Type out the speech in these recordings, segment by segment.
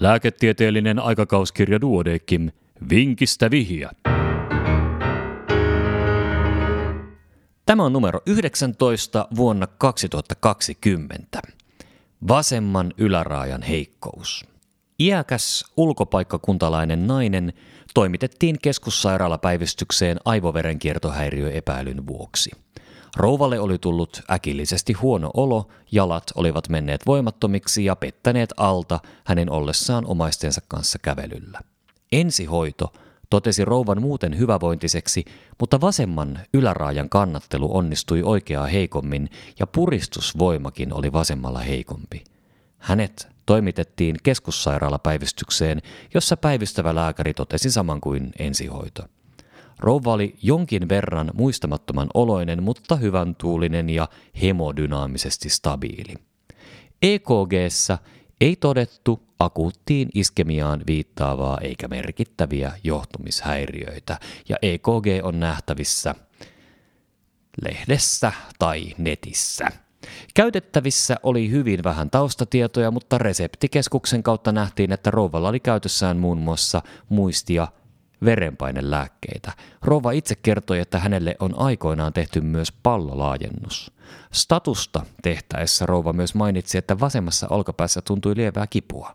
Lääketieteellinen aikakauskirja Duodekim. Vinkistä vihiä. Tämä on numero 19 vuonna 2020. Vasemman yläraajan heikkous. Iäkäs ulkopaikkakuntalainen nainen toimitettiin keskussairaalapäivystykseen aivoverenkiertohäiriöepäilyn vuoksi. Rouvalle oli tullut äkillisesti huono olo, jalat olivat menneet voimattomiksi ja pettäneet alta hänen ollessaan omaistensa kanssa kävelyllä. Ensihoito totesi rouvan muuten hyvävointiseksi, mutta vasemman yläraajan kannattelu onnistui oikeaa heikommin ja puristusvoimakin oli vasemmalla heikompi. Hänet toimitettiin keskussairaalapäivystykseen, jossa päivystävä lääkäri totesi saman kuin ensihoito. Rouva oli jonkin verran muistamattoman oloinen, mutta hyvän tuulinen ja hemodynaamisesti stabiili. EKGssä ei todettu akuuttiin iskemiaan viittaavaa eikä merkittäviä johtumishäiriöitä, ja EKG on nähtävissä lehdessä tai netissä. Käytettävissä oli hyvin vähän taustatietoja, mutta reseptikeskuksen kautta nähtiin, että rouvalla oli käytössään muun muassa muistia verenpainelääkkeitä. Rouva itse kertoi, että hänelle on aikoinaan tehty myös pallolaajennus. Statusta tehtäessä rouva myös mainitsi, että vasemmassa olkapäässä tuntui lievää kipua.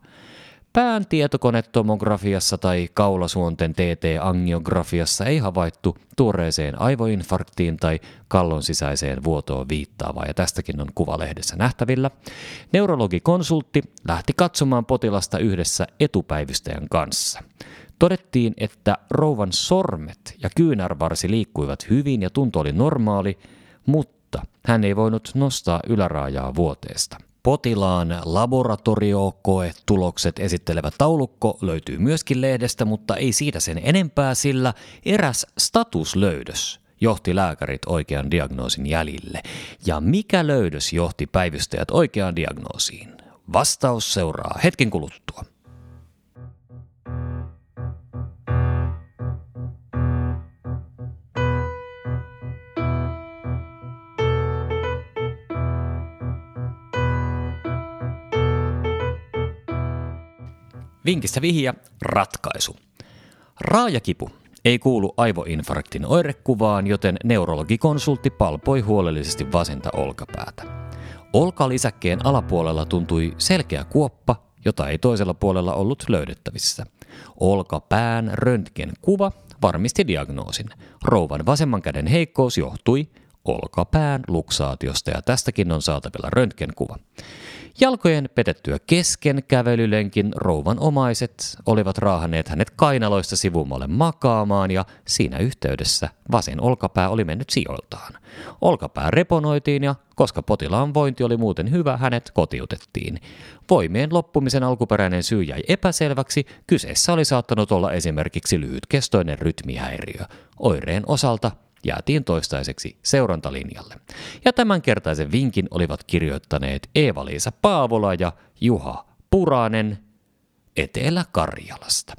Pään tietokonetomografiassa tai kaulasuonten TT-angiografiassa ei havaittu tuoreeseen aivoinfarktiin tai kallon sisäiseen vuotoon viittaavaa, ja tästäkin on kuvalehdessä nähtävillä. Neurologikonsultti lähti katsomaan potilasta yhdessä etupäivystäjän kanssa. Todettiin, että rouvan sormet ja kyynärvarsi liikkuivat hyvin ja tunto oli normaali, mutta hän ei voinut nostaa yläraajaa vuoteesta. Potilaan laboratoriokoetulokset esittelevä taulukko löytyy myöskin lehdestä, mutta ei siitä sen enempää, sillä eräs statuslöydös johti lääkärit oikean diagnoosin jäljille. Ja mikä löydös johti päivystäjät oikeaan diagnoosiin? Vastaus seuraa hetken kuluttua. Vinkistä vihja, ratkaisu. Raajakipu ei kuulu aivoinfarktin oirekuvaan, joten neurologikonsultti palpoi huolellisesti vasenta olkapäätä. Olkalisäkkeen alapuolella tuntui selkeä kuoppa, jota ei toisella puolella ollut löydettävissä. Olkapään röntgenkuva varmisti diagnoosin. Rouvan vasemman käden heikkous johtui olkapään luksaatiosta ja tästäkin on saatavilla röntgenkuva. Jalkojen petettyä kesken kävelylenkin rouvan omaiset olivat raahaneet hänet kainaloista sivumalle makaamaan ja siinä yhteydessä vasen olkapää oli mennyt sijoiltaan. Olkapää reponoitiin ja koska potilaan vointi oli muuten hyvä, hänet kotiutettiin. Voimien loppumisen alkuperäinen syy jäi epäselväksi, kyseessä oli saattanut olla esimerkiksi lyhytkestoinen rytmihäiriö. Oireen osalta jäätiin toistaiseksi seurantalinjalle. Ja tämänkertaisen vinkin olivat kirjoittaneet Eeva-Liisa Paavola ja Juha Puranen Etelä-Karjalasta.